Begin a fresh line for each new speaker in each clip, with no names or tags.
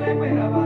que.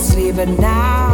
Walking now